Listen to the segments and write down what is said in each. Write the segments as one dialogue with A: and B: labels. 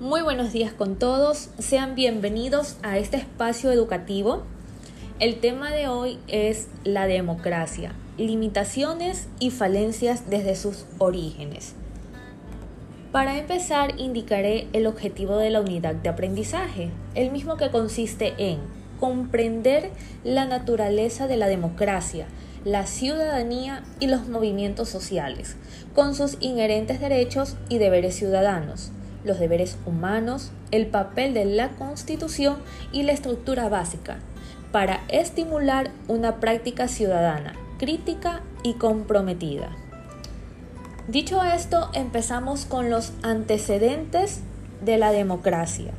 A: Muy buenos días con todos, sean bienvenidos a este espacio educativo. El tema de hoy es la democracia, limitaciones y falencias desde sus orígenes. Para empezar, indicaré el objetivo de la unidad de aprendizaje, el mismo que consiste en comprender la naturaleza de la democracia, la ciudadanía y los movimientos sociales, con sus inherentes derechos y deberes ciudadanos, los deberes humanos, el papel de la Constitución y la estructura básica, para estimular una práctica ciudadana crítica y comprometida. Dicho esto, empezamos con los antecedentes de la democracia.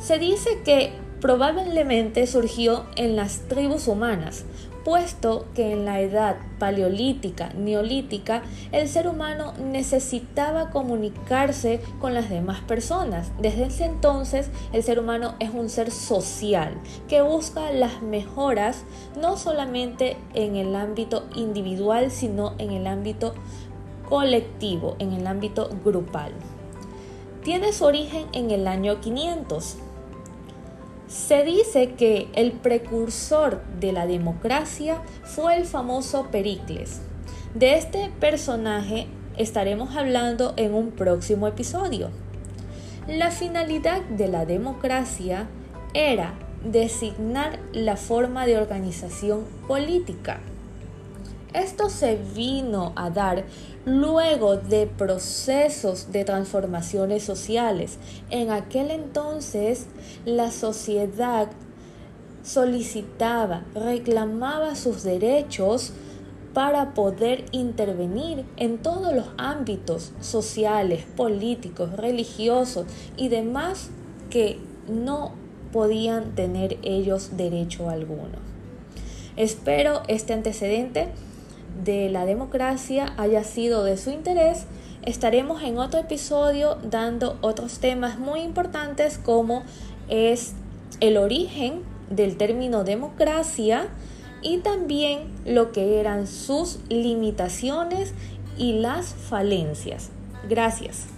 A: Se dice que probablemente surgió en las tribus humanas, puesto que en la edad paleolítica, neolítica, el ser humano necesitaba comunicarse con las demás personas. Desde ese entonces, el ser humano es un ser social que busca las mejoras no solamente en el ámbito individual, sino en el ámbito colectivo, en el ámbito grupal. Tiene su origen en el año 500 se dice que el precursor de la democracia fue el famoso Pericles. De este personaje estaremos hablando en un próximo episodio. La finalidad de la democracia era designar la forma de organización política esto se vino a dar luego de procesos de transformaciones sociales. En aquel entonces la sociedad solicitaba, reclamaba sus derechos para poder intervenir en todos los ámbitos sociales, políticos, religiosos y demás que no podían tener ellos derecho alguno. Espero este antecedente de la democracia haya sido de su interés, estaremos en otro episodio dando otros temas muy importantes como es el origen del término democracia y también lo que eran sus limitaciones y las falencias. Gracias.